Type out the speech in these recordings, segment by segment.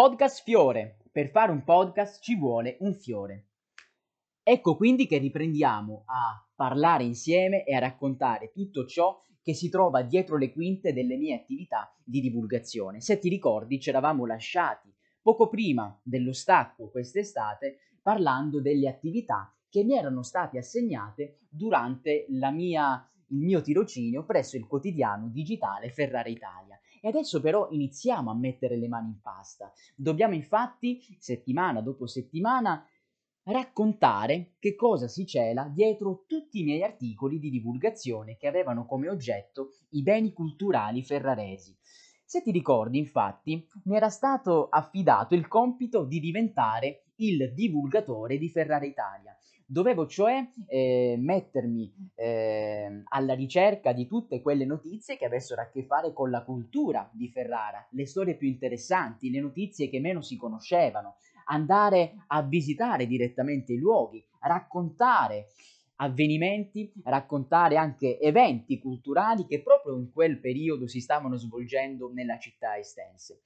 Podcast Fiore. Per fare un podcast ci vuole un fiore. Ecco quindi che riprendiamo a parlare insieme e a raccontare tutto ciò che si trova dietro le quinte delle mie attività di divulgazione. Se ti ricordi, ci eravamo lasciati poco prima dello stacco quest'estate parlando delle attività che mi erano state assegnate durante mia, il mio tirocinio presso il quotidiano digitale Ferrara Italia. E adesso però iniziamo a mettere le mani in pasta. Dobbiamo infatti, settimana dopo settimana, raccontare che cosa si cela dietro tutti i miei articoli di divulgazione che avevano come oggetto i beni culturali ferraresi. Se ti ricordi, infatti, mi era stato affidato il compito di diventare il divulgatore di Ferrara Italia. Dovevo cioè eh, mettermi eh, alla ricerca di tutte quelle notizie che avessero a che fare con la cultura di Ferrara, le storie più interessanti, le notizie che meno si conoscevano, andare a visitare direttamente i luoghi, raccontare avvenimenti, raccontare anche eventi culturali che proprio in quel periodo si stavano svolgendo nella città estense.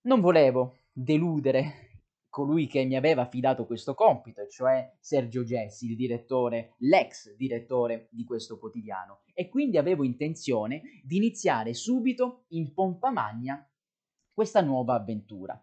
Non volevo deludere colui che mi aveva affidato questo compito, cioè Sergio Gessi, il direttore, l'ex direttore di questo quotidiano, e quindi avevo intenzione di iniziare subito in pompa magna questa nuova avventura.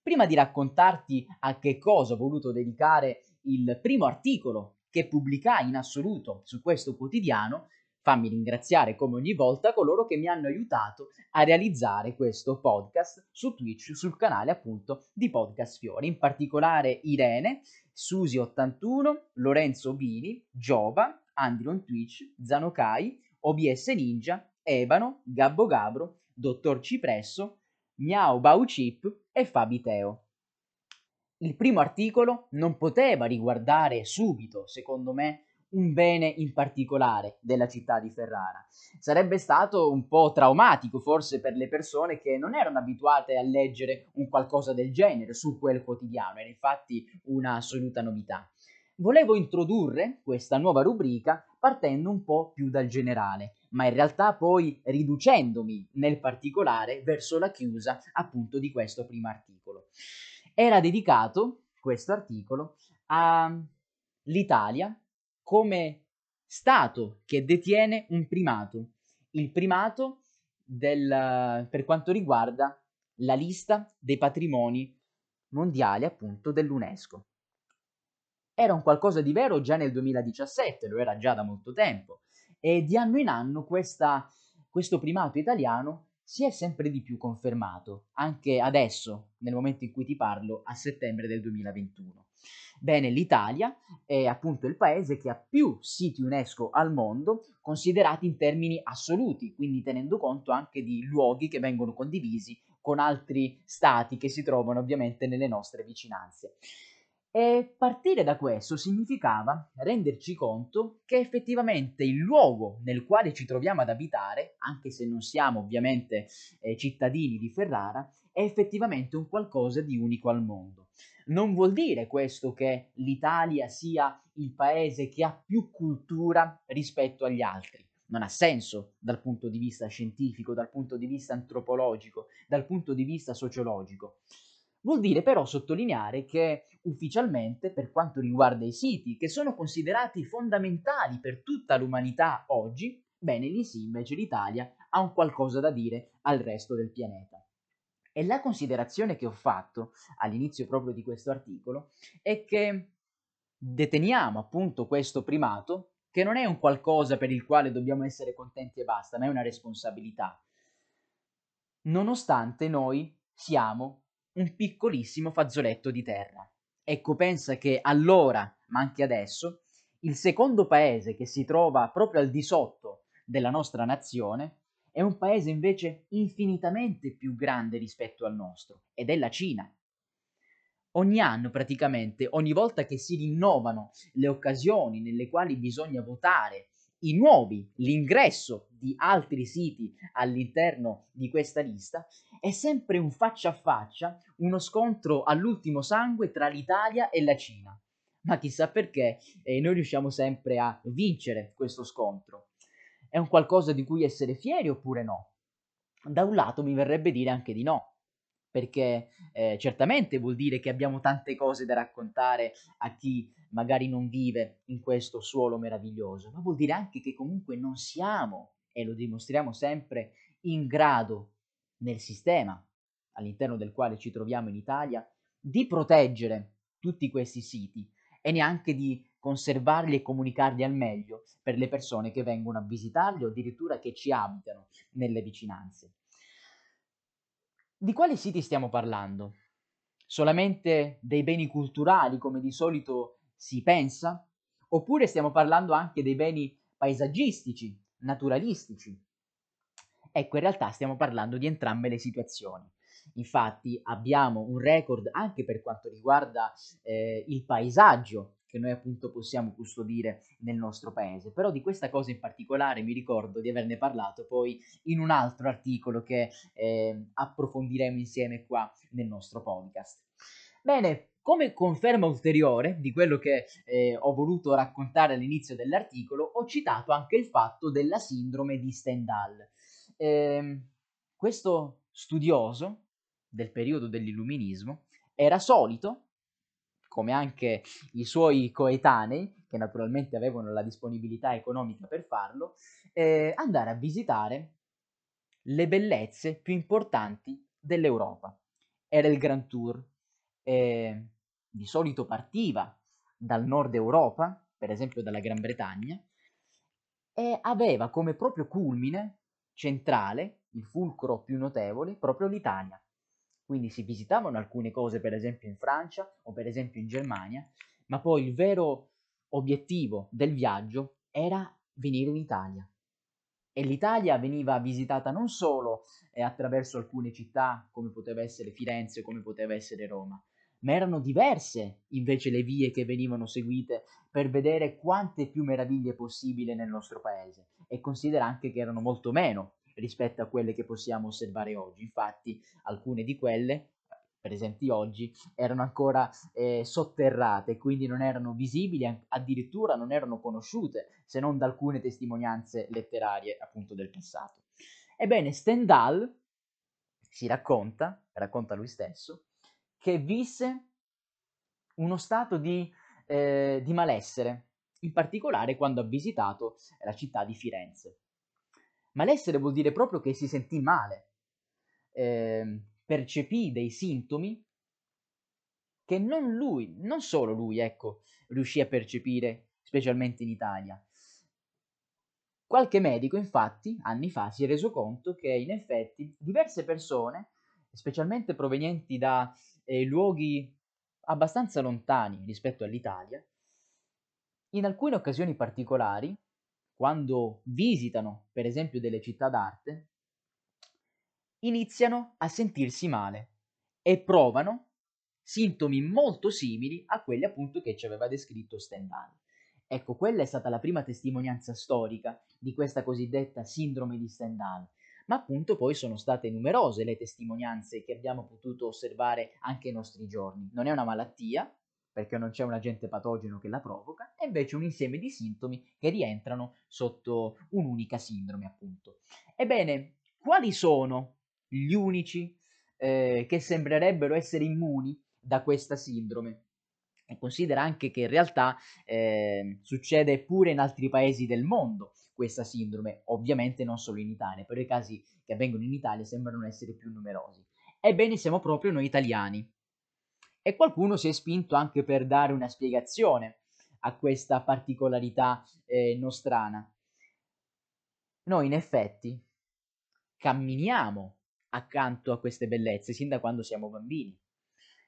Prima di raccontarti a che cosa ho voluto dedicare il primo articolo che pubblicai in assoluto su questo quotidiano, fammi ringraziare come ogni volta coloro che mi hanno aiutato a realizzare questo podcast su Twitch, sul canale appunto di Podcast Fiori, in particolare Irene, Susi81, Lorenzo Bini, Giova, Andron Twitch, Zanokai, OBS Ninja, Ebano, Gabbo Gabro, Dottor Cipresso, Miao Bau Chip e Fabi Teo. Il primo articolo non poteva riguardare subito, secondo me, un bene in particolare della città di Ferrara. Sarebbe stato un po' traumatico forse per le persone che non erano abituate a leggere un qualcosa del genere su quel quotidiano, era infatti una assoluta novità. Volevo introdurre questa nuova rubrica partendo un po' più dal generale, ma in realtà poi riducendomi nel particolare verso la chiusa appunto di questo primo articolo. Era dedicato questo articolo all'Italia come Stato che detiene un primato, il primato del, per quanto riguarda la lista dei patrimoni mondiali appunto dell'UNESCO. Era un qualcosa di vero già nel 2017, lo era già da molto tempo, e di anno in anno questa, questo primato italiano si è sempre di più confermato, anche adesso, nel momento in cui ti parlo, a settembre del 2021. Bene, l'Italia è appunto il paese che ha più siti UNESCO al mondo considerati in termini assoluti, quindi tenendo conto anche di luoghi che vengono condivisi con altri stati che si trovano ovviamente nelle nostre vicinanze. E partire da questo significava renderci conto che effettivamente il luogo nel quale ci troviamo ad abitare, anche se non siamo ovviamente eh, cittadini di Ferrara, è effettivamente un qualcosa di unico al mondo. Non vuol dire questo che l'Italia sia il paese che ha più cultura rispetto agli altri. Non ha senso dal punto di vista scientifico, dal punto di vista antropologico, dal punto di vista sociologico. Vuol dire però sottolineare che ufficialmente, per quanto riguarda i siti che sono considerati fondamentali per tutta l'umanità oggi, bene lì sì invece l'Italia ha un qualcosa da dire al resto del pianeta. E la considerazione che ho fatto all'inizio proprio di questo articolo è che deteniamo appunto questo primato, che non è un qualcosa per il quale dobbiamo essere contenti e basta, ma è una responsabilità. Nonostante noi siamo un piccolissimo fazzoletto di terra. Ecco, pensa che allora, ma anche adesso, il secondo paese che si trova proprio al di sotto della nostra nazione è un paese invece infinitamente più grande rispetto al nostro, ed è la Cina. Ogni anno praticamente, ogni volta che si rinnovano le occasioni nelle quali bisogna votare i nuovi, l'ingresso di altri siti all'interno di questa lista, è sempre un faccia a faccia, uno scontro all'ultimo sangue tra l'Italia e la Cina. Ma chissà perché eh, noi riusciamo sempre a vincere questo scontro. È un qualcosa di cui essere fieri oppure no? Da un lato mi verrebbe dire anche di no. perché eh, certamente vuol dire che abbiamo tante cose da raccontare a chi magari non vive in questo suolo meraviglioso, ma vuol dire anche che comunque non siamo, e lo dimostriamo sempre, in grado nel sistema all'interno del quale ci troviamo in Italia di proteggere tutti questi siti e neanche di conservarli e comunicarli al meglio per le persone che vengono a visitarli o addirittura che ci abitano nelle vicinanze. Di quali siti stiamo parlando? Solamente dei beni culturali, come di solito si pensa? Oppure stiamo parlando anche dei beni paesaggistici, naturalistici? Ecco, in realtà stiamo parlando di entrambe le situazioni. Infatti abbiamo un record anche per quanto riguarda eh, il paesaggio che noi appunto possiamo custodire nel nostro paese. Però di questa cosa in particolare mi ricordo di averne parlato poi in un altro articolo che eh, approfondiremo insieme qua nel nostro podcast. Bene, come conferma ulteriore di quello che eh, ho voluto raccontare all'inizio dell'articolo, ho citato anche il fatto della sindrome di Stendhal. Eh, questo studioso del periodo dell'illuminismo era solito come anche i suoi coetanei, che naturalmente avevano la disponibilità economica per farlo, eh, andare a visitare le bellezze più importanti dell'Europa. Era il Grand Tour, eh, di solito partiva dal nord Europa, per esempio dalla Gran Bretagna, e aveva come proprio culmine centrale, il fulcro più notevole, proprio l'Italia. Quindi si visitavano alcune cose, per esempio in Francia o per esempio in Germania, ma poi il vero obiettivo del viaggio era venire in Italia. E l'Italia veniva visitata non solo eh, attraverso alcune città, come poteva essere Firenze, come poteva essere Roma, ma erano diverse invece le vie che venivano seguite per vedere quante più meraviglie possibile nel nostro paese. E considera anche che erano molto meno rispetto a quelle che possiamo osservare oggi. Infatti alcune di quelle presenti oggi erano ancora eh, sotterrate, quindi non erano visibili, addirittura non erano conosciute, se non da alcune testimonianze letterarie appunto del passato. Ebbene, Stendhal si racconta, racconta lui stesso, che visse uno stato di, eh, di malessere, in particolare quando ha visitato la città di Firenze. Malessere vuol dire proprio che si sentì male, eh, percepì dei sintomi che non lui, non solo lui, ecco, riuscì a percepire, specialmente in Italia. Qualche medico, infatti, anni fa si è reso conto che in effetti diverse persone, specialmente provenienti da eh, luoghi abbastanza lontani rispetto all'Italia, in alcune occasioni particolari quando visitano per esempio delle città d'arte, iniziano a sentirsi male e provano sintomi molto simili a quelli appunto che ci aveva descritto Stendhal. Ecco, quella è stata la prima testimonianza storica di questa cosiddetta sindrome di Stendhal, ma appunto poi sono state numerose le testimonianze che abbiamo potuto osservare anche ai nostri giorni. Non è una malattia, perché non c'è un agente patogeno che la provoca, e invece un insieme di sintomi che rientrano sotto un'unica sindrome, appunto. Ebbene, quali sono gli unici eh, che sembrerebbero essere immuni da questa sindrome? E considera anche che in realtà eh, succede pure in altri paesi del mondo questa sindrome, ovviamente non solo in Italia, però i casi che avvengono in Italia sembrano essere più numerosi. Ebbene, siamo proprio noi italiani e qualcuno si è spinto anche per dare una spiegazione a questa particolarità eh, nostrana. Noi in effetti camminiamo accanto a queste bellezze sin da quando siamo bambini.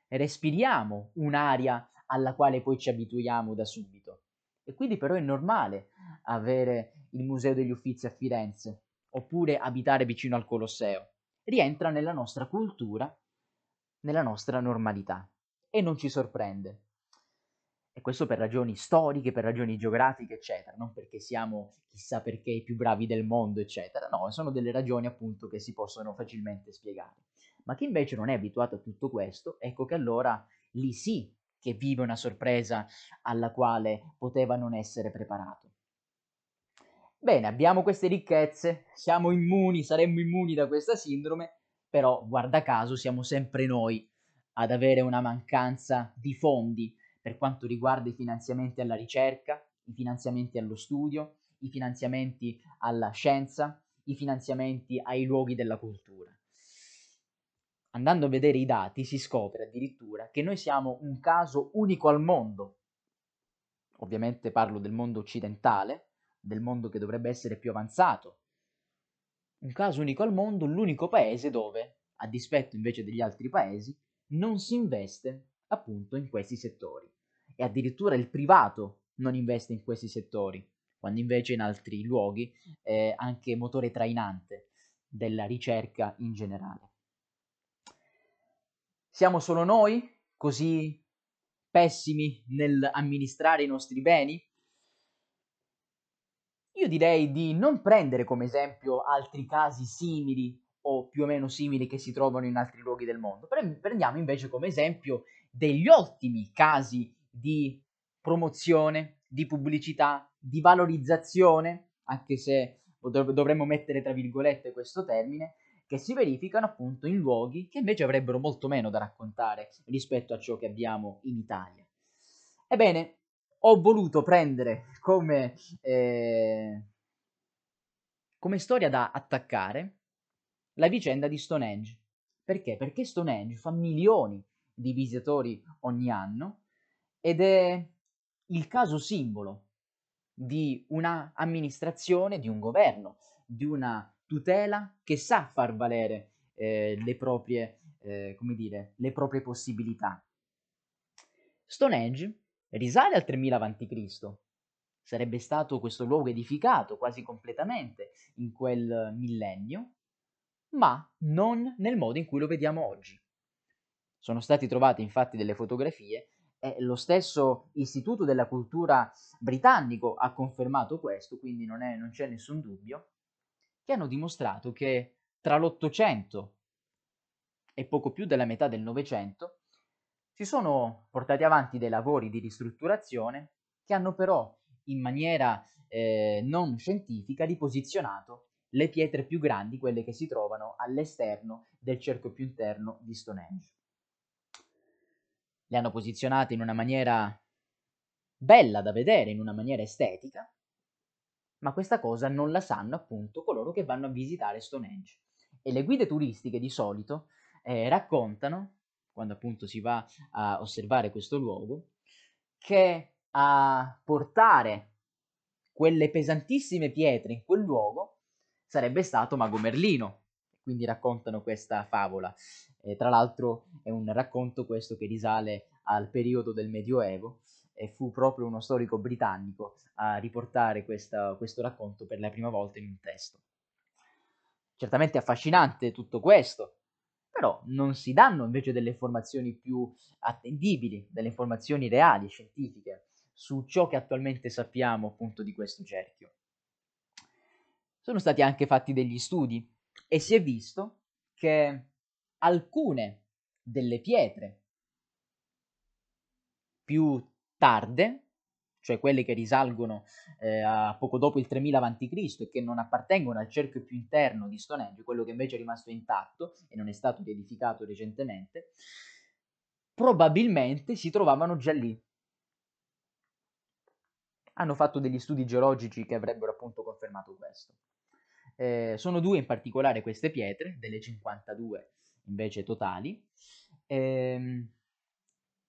Respiriamo un'aria alla quale poi ci abituiamo da subito. E quindi però è normale avere il Museo degli Uffizi a Firenze oppure abitare vicino al Colosseo. Rientra nella nostra cultura, nella nostra normalità e non ci sorprende. E questo per ragioni storiche, per ragioni geografiche, eccetera, non perché siamo chissà perché i più bravi del mondo, eccetera, no, sono delle ragioni appunto che si possono facilmente spiegare. Ma chi invece non è abituato a tutto questo, ecco che allora lì sì che vive una sorpresa alla quale poteva non essere preparato. Bene, abbiamo queste ricchezze, siamo immuni, saremmo immuni da questa sindrome, però guarda caso siamo sempre noi ad avere una mancanza di fondi per quanto riguarda i finanziamenti alla ricerca, i finanziamenti allo studio, i finanziamenti alla scienza, i finanziamenti ai luoghi della cultura. Andando a vedere i dati si scopre addirittura che noi siamo un caso unico al mondo. Ovviamente parlo del mondo occidentale, del mondo che dovrebbe essere più avanzato. Un caso unico al mondo, l'unico paese dove, a dispetto invece degli altri paesi, non si investe appunto in questi settori. E addirittura il privato non investe in questi settori quando invece in altri luoghi è anche motore trainante della ricerca in generale. Siamo solo noi così pessimi nell'amministrare i nostri beni? Io direi di non prendere come esempio altri casi simili o più o meno simili che si trovano in altri luoghi del mondo. Prendiamo invece come esempio degli ottimi casi di promozione, di pubblicità, di valorizzazione, anche se dovremmo mettere tra virgolette questo termine, che si verificano appunto in luoghi che invece avrebbero molto meno da raccontare rispetto a ciò che abbiamo in Italia. Ebbene, ho voluto prendere come, eh, come storia da attaccare la vicenda di Stonehenge. Perché? Perché Stonehenge fa milioni di visitatori ogni anno ed è il caso simbolo di una amministrazione, di un governo, di una tutela che sa far valere eh, le, proprie, eh, dire, le proprie possibilità. Stonehenge risale al 3000 a.C. Sarebbe stato questo luogo edificato quasi completamente in quel millennio, ma non nel modo in cui lo vediamo oggi. Sono stati trovati infatti delle fotografie e lo stesso Istituto della Cultura britannico ha confermato questo, quindi non, è, non c'è nessun dubbio, che hanno dimostrato che tra l'Ottocento e poco più della metà del Novecento si sono portati avanti dei lavori di ristrutturazione che hanno però in maniera eh, non scientifica riposizionato le pietre più grandi, quelle che si trovano all'esterno del cerchio più interno di Stonehenge le hanno posizionate in una maniera bella da vedere, in una maniera estetica, ma questa cosa non la sanno appunto coloro che vanno a visitare Stonehenge. E le guide turistiche di solito eh, raccontano, quando appunto si va a osservare questo luogo, che a portare quelle pesantissime pietre in quel luogo sarebbe stato Mago Merlino. Quindi raccontano questa favola. E tra l'altro è un racconto questo che risale al periodo del Medioevo e fu proprio uno storico britannico a riportare questa, questo racconto per la prima volta in un testo. Certamente affascinante tutto questo, però non si danno invece delle informazioni più attendibili, delle informazioni reali, scientifiche, su ciò che attualmente sappiamo appunto di questo cerchio. Sono stati anche fatti degli studi e si è visto che alcune delle pietre più tarde, cioè quelle che risalgono eh, a poco dopo il 3000 a.C. e che non appartengono al cerchio più interno di Stonehenge, quello che invece è rimasto intatto e non è stato riedificato recentemente, probabilmente si trovavano già lì. Hanno fatto degli studi geologici che avrebbero appunto confermato questo. Eh, sono due in particolare queste pietre, delle 52 invece totali. Ehm,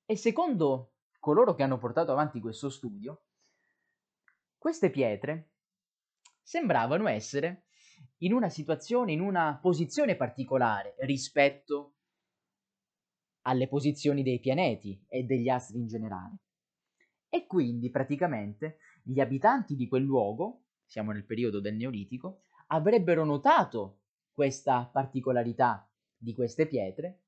e secondo coloro che hanno portato avanti questo studio, queste pietre sembravano essere in una situazione, in una posizione particolare rispetto alle posizioni dei pianeti e degli astri in generale. E quindi praticamente gli abitanti di quel luogo, siamo nel periodo del Neolitico, avrebbero notato questa particolarità di queste pietre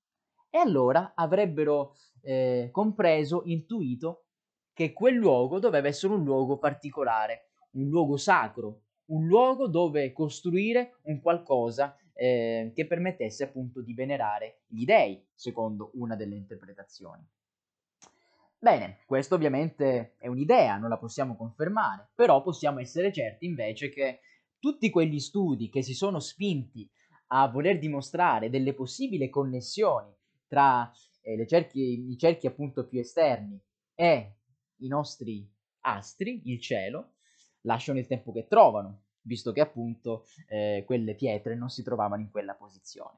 e allora avrebbero eh, compreso, intuito che quel luogo doveva essere un luogo particolare, un luogo sacro, un luogo dove costruire un qualcosa eh, che permettesse appunto di venerare gli dei, secondo una delle interpretazioni. Bene, questo ovviamente è un'idea, non la possiamo confermare, però possiamo essere certi invece che tutti quegli studi che si sono spinti a voler dimostrare delle possibili connessioni tra eh, cerchi, i cerchi appunto più esterni e i nostri astri, il cielo, lasciano il tempo che trovano, visto che appunto eh, quelle pietre non si trovavano in quella posizione.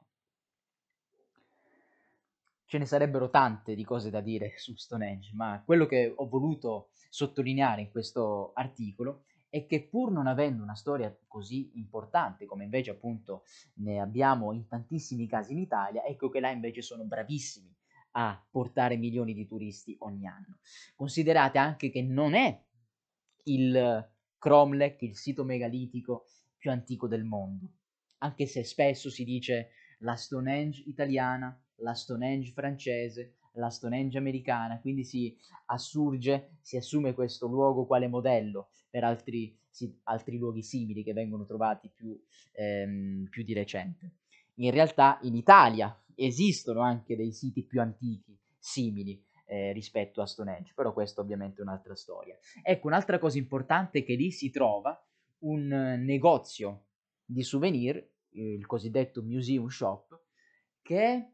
Ce ne sarebbero tante di cose da dire su Stonehenge, ma quello che ho voluto sottolineare in questo articolo è che pur non avendo una storia così importante come invece appunto ne abbiamo in tantissimi casi in Italia, ecco che là invece sono bravissimi a portare milioni di turisti ogni anno. Considerate anche che non è il Cromlech, il sito megalitico più antico del mondo, anche se spesso si dice la Stonehenge italiana, la Stonehenge francese, la Stonehenge americana, quindi si assurge, si assume questo luogo quale modello per altri, si, altri luoghi simili che vengono trovati più, ehm, più di recente. In realtà in Italia esistono anche dei siti più antichi, simili, eh, rispetto a Stonehenge, però questo ovviamente è un'altra storia. Ecco, un'altra cosa importante è che lì si trova un negozio di souvenir, il cosiddetto museum shop, che è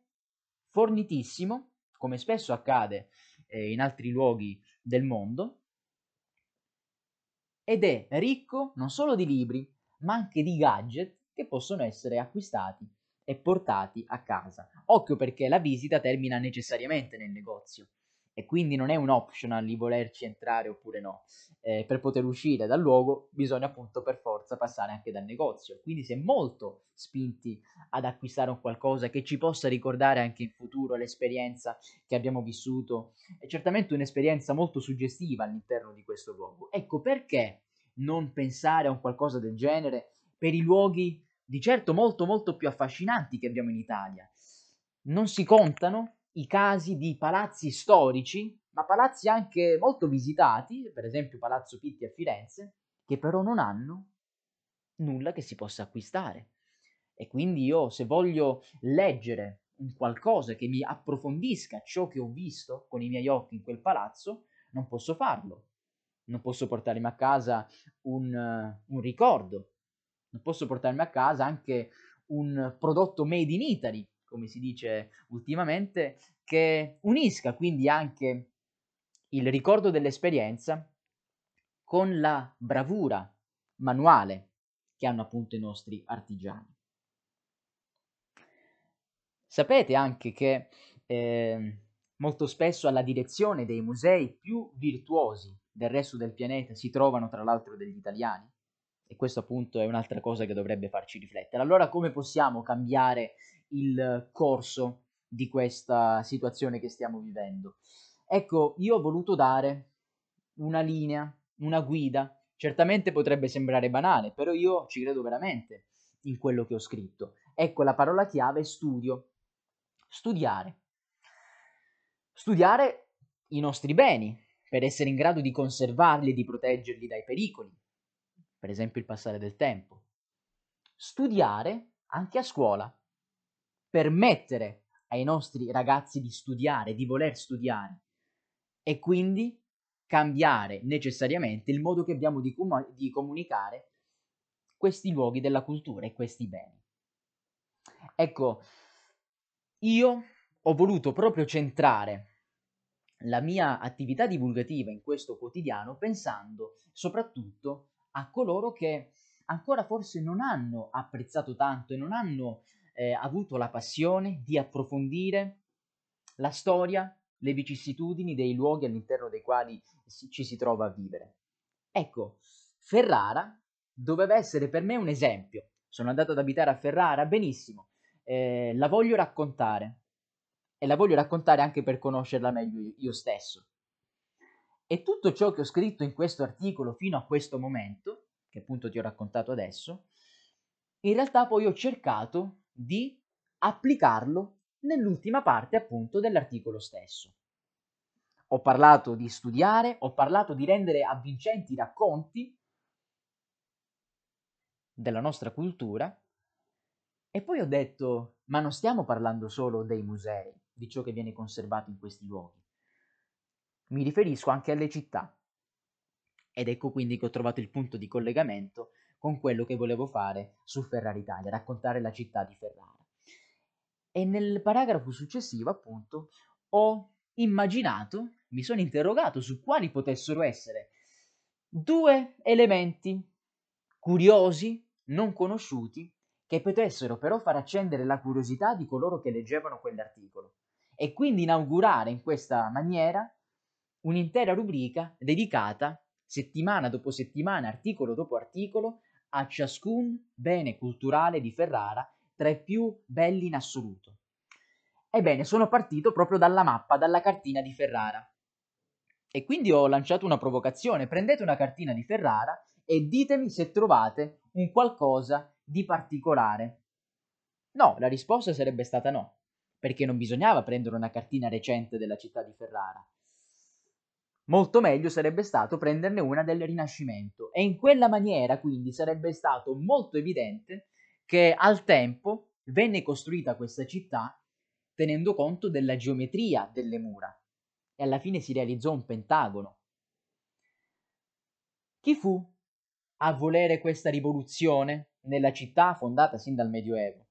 fornitissimo, come spesso accade eh, in altri luoghi del mondo, ed è ricco non solo di libri, ma anche di gadget che possono essere acquistati e portati a casa. Occhio perché la visita termina necessariamente nel negozio e quindi non è un optional di volerci entrare oppure no. Eh, per poter uscire dal luogo bisogna appunto per forza passare anche dal negozio. Quindi si è molto spinti ad acquistare un qualcosa che ci possa ricordare anche in futuro l'esperienza che abbiamo vissuto. È certamente un'esperienza molto suggestiva all'interno di questo luogo. Ecco perché non pensare a un qualcosa del genere per i luoghi di certo molto molto più affascinanti che abbiamo in Italia. Non si contano i casi di palazzi storici, ma palazzi anche molto visitati, per esempio Palazzo Pitti a Firenze, che però non hanno nulla che si possa acquistare. E quindi io se voglio leggere un qualcosa che mi approfondisca ciò che ho visto con i miei occhi in quel palazzo, non posso farlo. Non posso portarmi a casa un, uh, un ricordo, posso portarmi a casa anche un prodotto made in Italy, come si dice ultimamente, che unisca quindi anche il ricordo dell'esperienza con la bravura manuale che hanno appunto i nostri artigiani. Sapete anche che eh, molto spesso alla direzione dei musei più virtuosi del resto del pianeta si trovano tra l'altro degli italiani? E questo appunto è un'altra cosa che dovrebbe farci riflettere. Allora come possiamo cambiare il corso di questa situazione che stiamo vivendo? Ecco, io ho voluto dare una linea, una guida. Certamente potrebbe sembrare banale, però io ci credo veramente in quello che ho scritto. Ecco, la parola chiave è studio. Studiare. Studiare i nostri beni per essere in grado di conservarli e di proteggerli dai pericoli per esempio il passare del tempo. Studiare anche a scuola, permettere ai nostri ragazzi di studiare, di voler studiare e quindi cambiare necessariamente il modo che abbiamo di, com- di comunicare questi luoghi della cultura e questi beni. Ecco, io ho voluto proprio centrare la mia attività divulgativa in questo quotidiano pensando soprattutto a coloro che ancora forse non hanno apprezzato tanto e non hanno eh, avuto la passione di approfondire la storia, le vicissitudini dei luoghi all'interno dei quali ci si trova a vivere. Ecco, Ferrara doveva essere per me un esempio. Sono andato ad abitare a Ferrara, benissimo, eh, la voglio raccontare e la voglio raccontare anche per conoscerla meglio io stesso. E tutto ciò che ho scritto in questo articolo fino a questo momento, che appunto ti ho raccontato adesso, in realtà poi ho cercato di applicarlo nell'ultima parte appunto dell'articolo stesso. Ho parlato di studiare, ho parlato di rendere avvincenti i racconti della nostra cultura e poi ho detto, ma non stiamo parlando solo dei musei, di ciò che viene conservato in questi luoghi. Mi riferisco anche alle città. Ed ecco quindi che ho trovato il punto di collegamento con quello che volevo fare su Ferrari Italia, raccontare la città di Ferrara. E nel paragrafo successivo, appunto, ho immaginato, mi sono interrogato su quali potessero essere due elementi curiosi, non conosciuti, che potessero però far accendere la curiosità di coloro che leggevano quell'articolo e quindi inaugurare in questa maniera un'intera rubrica dedicata settimana dopo settimana, articolo dopo articolo, a ciascun bene culturale di Ferrara tra i più belli in assoluto. Ebbene, sono partito proprio dalla mappa, dalla cartina di Ferrara. E quindi ho lanciato una provocazione. Prendete una cartina di Ferrara e ditemi se trovate un qualcosa di particolare. No, la risposta sarebbe stata no, perché non bisognava prendere una cartina recente della città di Ferrara. Molto meglio sarebbe stato prenderne una del Rinascimento e in quella maniera quindi sarebbe stato molto evidente che al tempo venne costruita questa città tenendo conto della geometria delle mura e alla fine si realizzò un pentagono. Chi fu a volere questa rivoluzione nella città fondata sin dal Medioevo?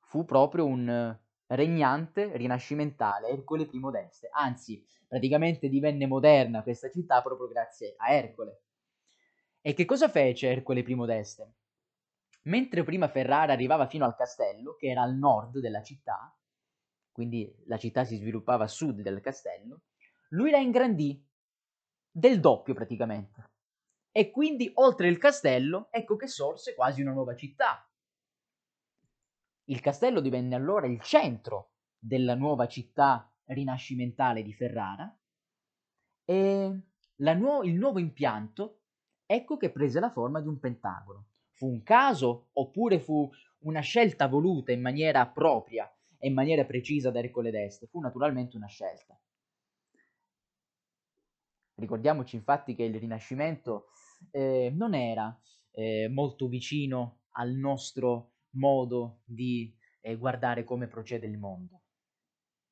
Fu proprio un regnante rinascimentale, Ercole I d'Este, anzi praticamente divenne moderna questa città proprio grazie a Ercole. E che cosa fece Ercole I d'Este? Mentre prima Ferrara arrivava fino al castello, che era al nord della città, quindi la città si sviluppava a sud del castello, lui la ingrandì del doppio praticamente. E quindi oltre il castello, ecco che sorse quasi una nuova città. Il castello divenne allora il centro della nuova città rinascimentale di Ferrara e nuo- il nuovo impianto ecco che prese la forma di un pentagono. Fu un caso oppure fu una scelta voluta in maniera propria e in maniera precisa da Ercole d'Este? Fu naturalmente una scelta. Ricordiamoci infatti che il Rinascimento eh, non era eh, molto vicino al nostro modo di eh, guardare come procede il mondo.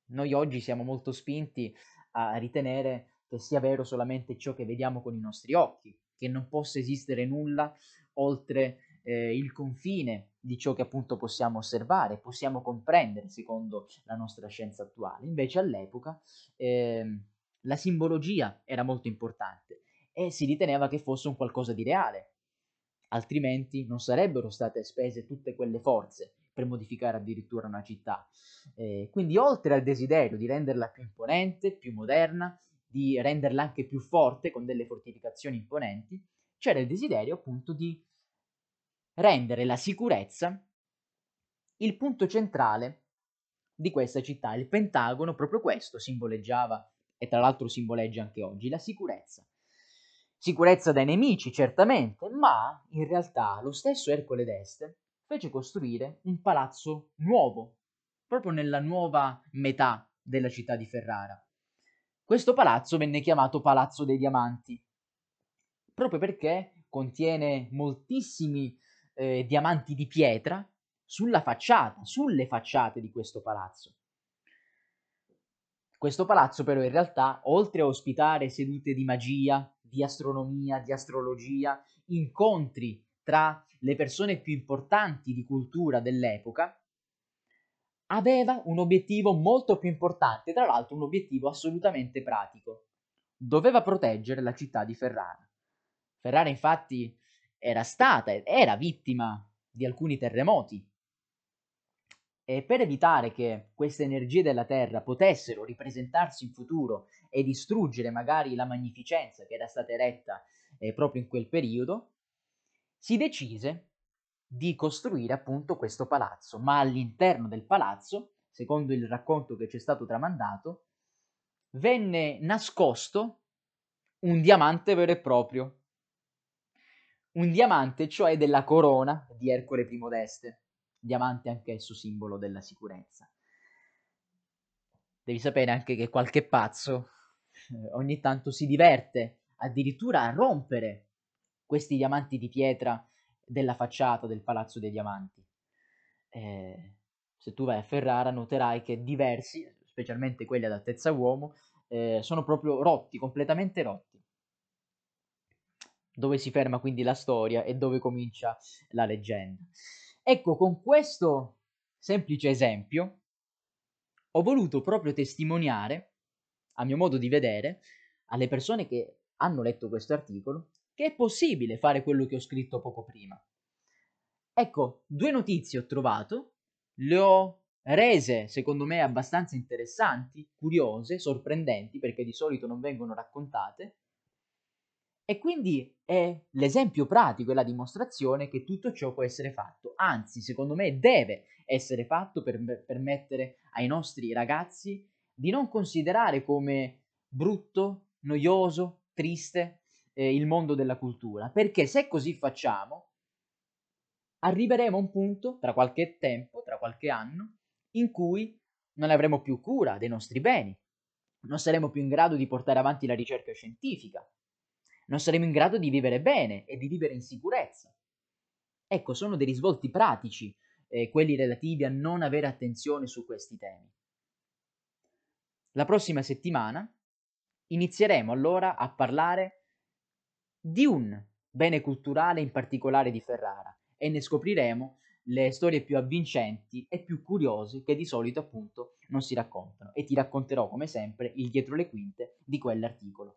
Noi oggi siamo molto spinti a ritenere che sia vero solamente ciò che vediamo con i nostri occhi, che non possa esistere nulla oltre eh, il confine di ciò che appunto possiamo osservare, possiamo comprendere secondo la nostra scienza attuale. Invece all'epoca eh, la simbologia era molto importante e si riteneva che fosse un qualcosa di reale, altrimenti non sarebbero state spese tutte quelle forze per modificare addirittura una città. Eh, quindi oltre al desiderio di renderla più imponente, più moderna, di renderla anche più forte con delle fortificazioni imponenti, c'era il desiderio appunto di rendere la sicurezza il punto centrale di questa città. Il Pentagono proprio questo simboleggiava e tra l'altro simboleggia anche oggi la sicurezza. Sicurezza dai nemici, certamente, ma in realtà lo stesso Ercole d'Este fece costruire un palazzo nuovo, proprio nella nuova metà della città di Ferrara. Questo palazzo venne chiamato Palazzo dei Diamanti, proprio perché contiene moltissimi eh, diamanti di pietra sulla facciata, sulle facciate di questo palazzo. Questo palazzo però in realtà, oltre a ospitare sedute di magia, di astronomia, di astrologia, incontri tra le persone più importanti di cultura dell'epoca, aveva un obiettivo molto più importante, tra l'altro un obiettivo assolutamente pratico. Doveva proteggere la città di Ferrara. Ferrara infatti era stata, era vittima di alcuni terremoti. E per evitare che queste energie della Terra potessero ripresentarsi in futuro e distruggere magari la magnificenza che era stata eretta eh, proprio in quel periodo, si decise di costruire appunto questo palazzo, ma all'interno del palazzo, secondo il racconto che ci è stato tramandato, venne nascosto un diamante vero e proprio, un diamante, cioè della corona di Ercole I d'Este, diamante anch'esso simbolo della sicurezza. Devi sapere anche che qualche pazzo eh, ogni tanto si diverte addirittura a rompere questi diamanti di pietra della facciata del Palazzo dei Diamanti. Eh, se tu vai a Ferrara noterai che diversi, specialmente quelli ad altezza uomo, eh, sono proprio rotti, completamente rotti. dove si ferma quindi la storia e dove comincia la leggenda. Ecco, con questo semplice esempio ho voluto proprio testimoniare, a mio modo di vedere, alle persone che hanno letto questo articolo, che è possibile fare quello che ho scritto poco prima. Ecco, due notizie ho trovato, le ho rese secondo me abbastanza interessanti, curiose, sorprendenti, perché di solito non vengono raccontate, e quindi è l'esempio pratico e la dimostrazione che tutto ciò può essere fatto, anzi secondo me deve essere fatto per permettere ai nostri ragazzi di non considerare come brutto, noioso, triste eh, il mondo della cultura, perché se così facciamo arriveremo a un punto, tra qualche tempo, tra qualche anno, in cui non avremo più cura dei nostri beni, non saremo più in grado di portare avanti la ricerca scientifica, non saremo in grado di vivere bene e di vivere in sicurezza. Ecco, sono dei risvolti pratici, eh, quelli relativi a non avere attenzione su questi temi. La prossima settimana inizieremo allora a parlare di un bene culturale in particolare di Ferrara e ne scopriremo le storie più avvincenti e più curiose che di solito appunto non si raccontano e ti racconterò come sempre il dietro le quinte di quell'articolo.